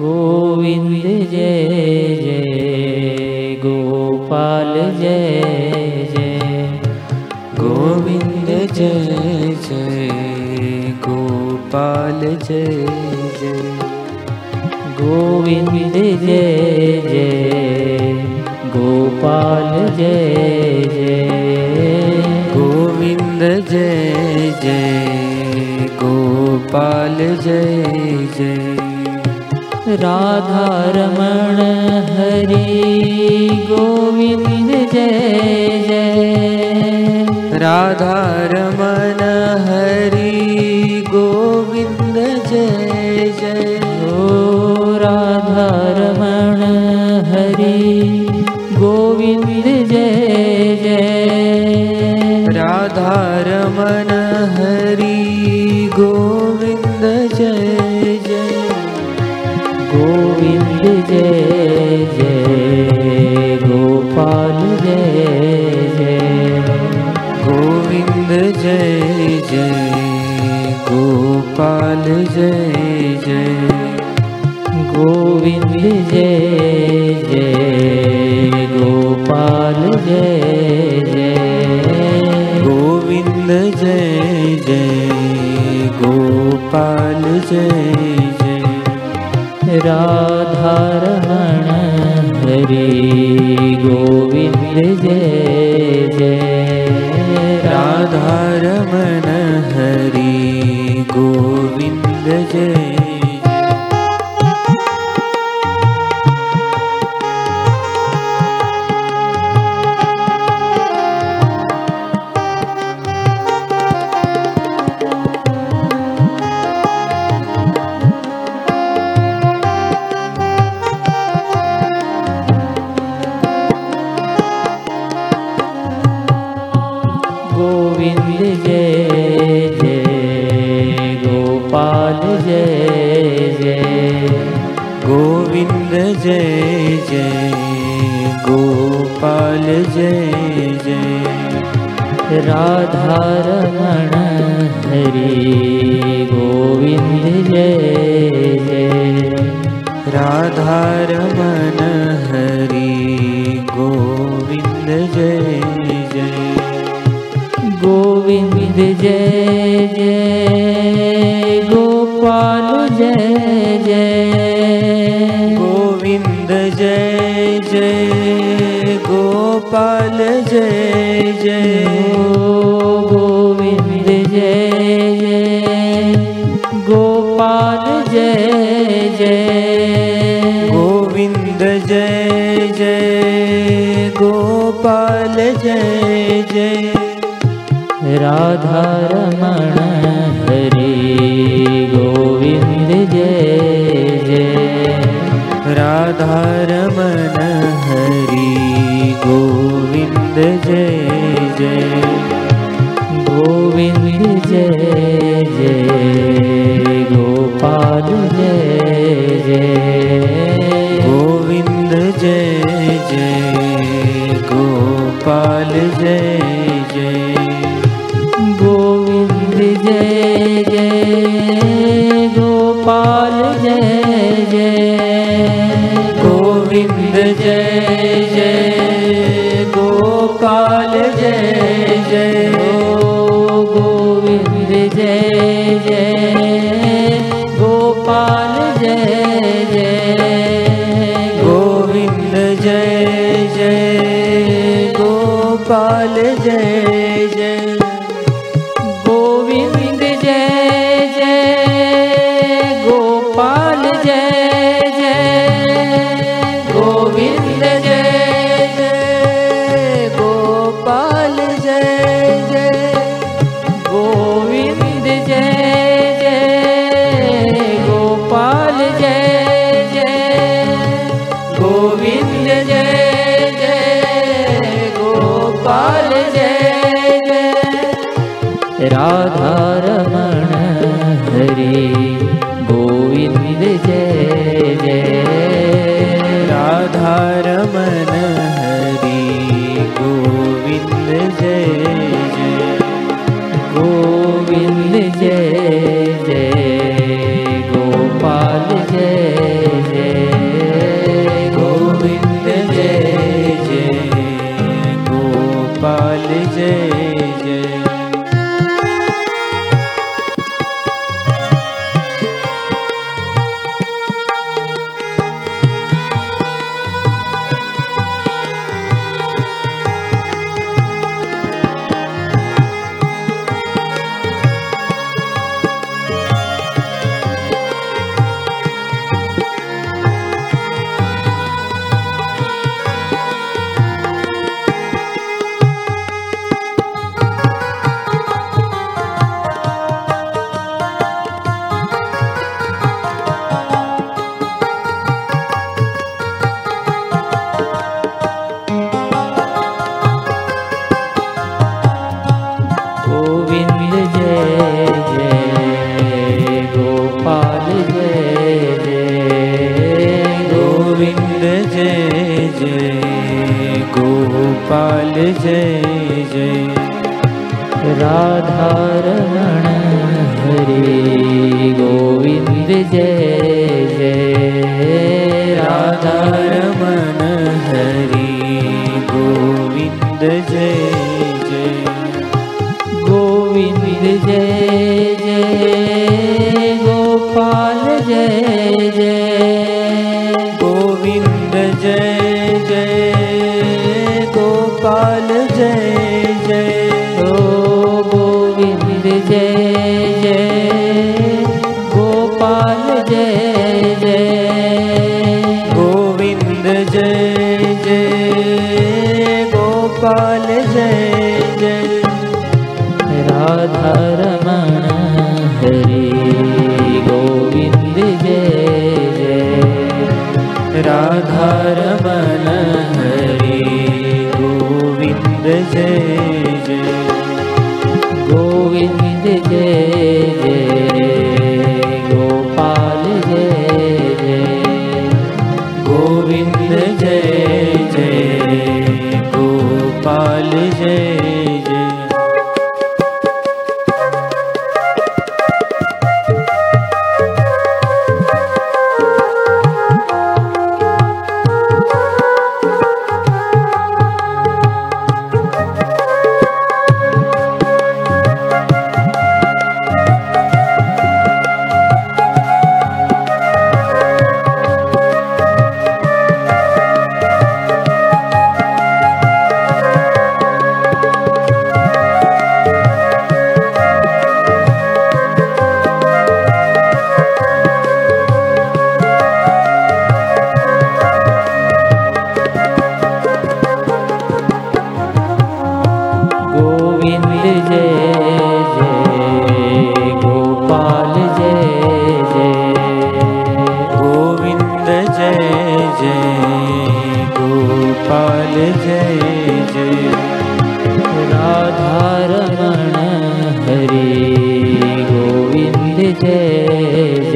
गोविन्द जय जय। गोपाल जय जय। गोविन्द जय जय। गोपाल जय जय। गोविन्द जय जय। गोपाल जय जय। गोविन्द जय जय। गोपाल जय जय राधारमण हरि गोविन्द जय। जय राधारमण हरि गोविन्द जय जय। ओ राधारमण हरि गोविन्द जय जय। राधारमण हरि जय जय। गोपाल जय जय। गोविन्द जय जय। गोपाल जय जय। गोविन्द जय जय। गोपाल जय जय। राधारमण हरि। गोविन्द जय जय राधारमण हरि गोविन्द जय जय जय गोपाल जय जय गोविन्द जय जय गोपाल जय जय राधारमण हरि गोविन्द जय जय राधारमण जय जय गोपाल जय जय। गोविन्द जय जय गोपाल जय जय। ओ गोविन्द जय जय गोपाल जय जय। गोविन्द जय जय गोपाल जय जय। राधारमण हरि गोविन्द जय जय। राधारमण हरि गोविन्द जय जय। गोविन्द जय जय। गोपाल जय जय। गोविन्द जय जय। गोपाल जय जय गोपाल जय जय गोविन्द जय जय गोपाल जय जय ओ गोविन्द जय जय राधारमण जय हरि गोविन्द जय जय राधारमण DJ जय गोपाल जय जय। राधारमण हरे गोविन्द जय जय। राधारमण हरे गोविन्द जय। زمانه गोविन्द जय जय गोपाल जय जय। गोविन्द जय जय गोपाल जय जय। राधारमण हरे गोविन्द जय।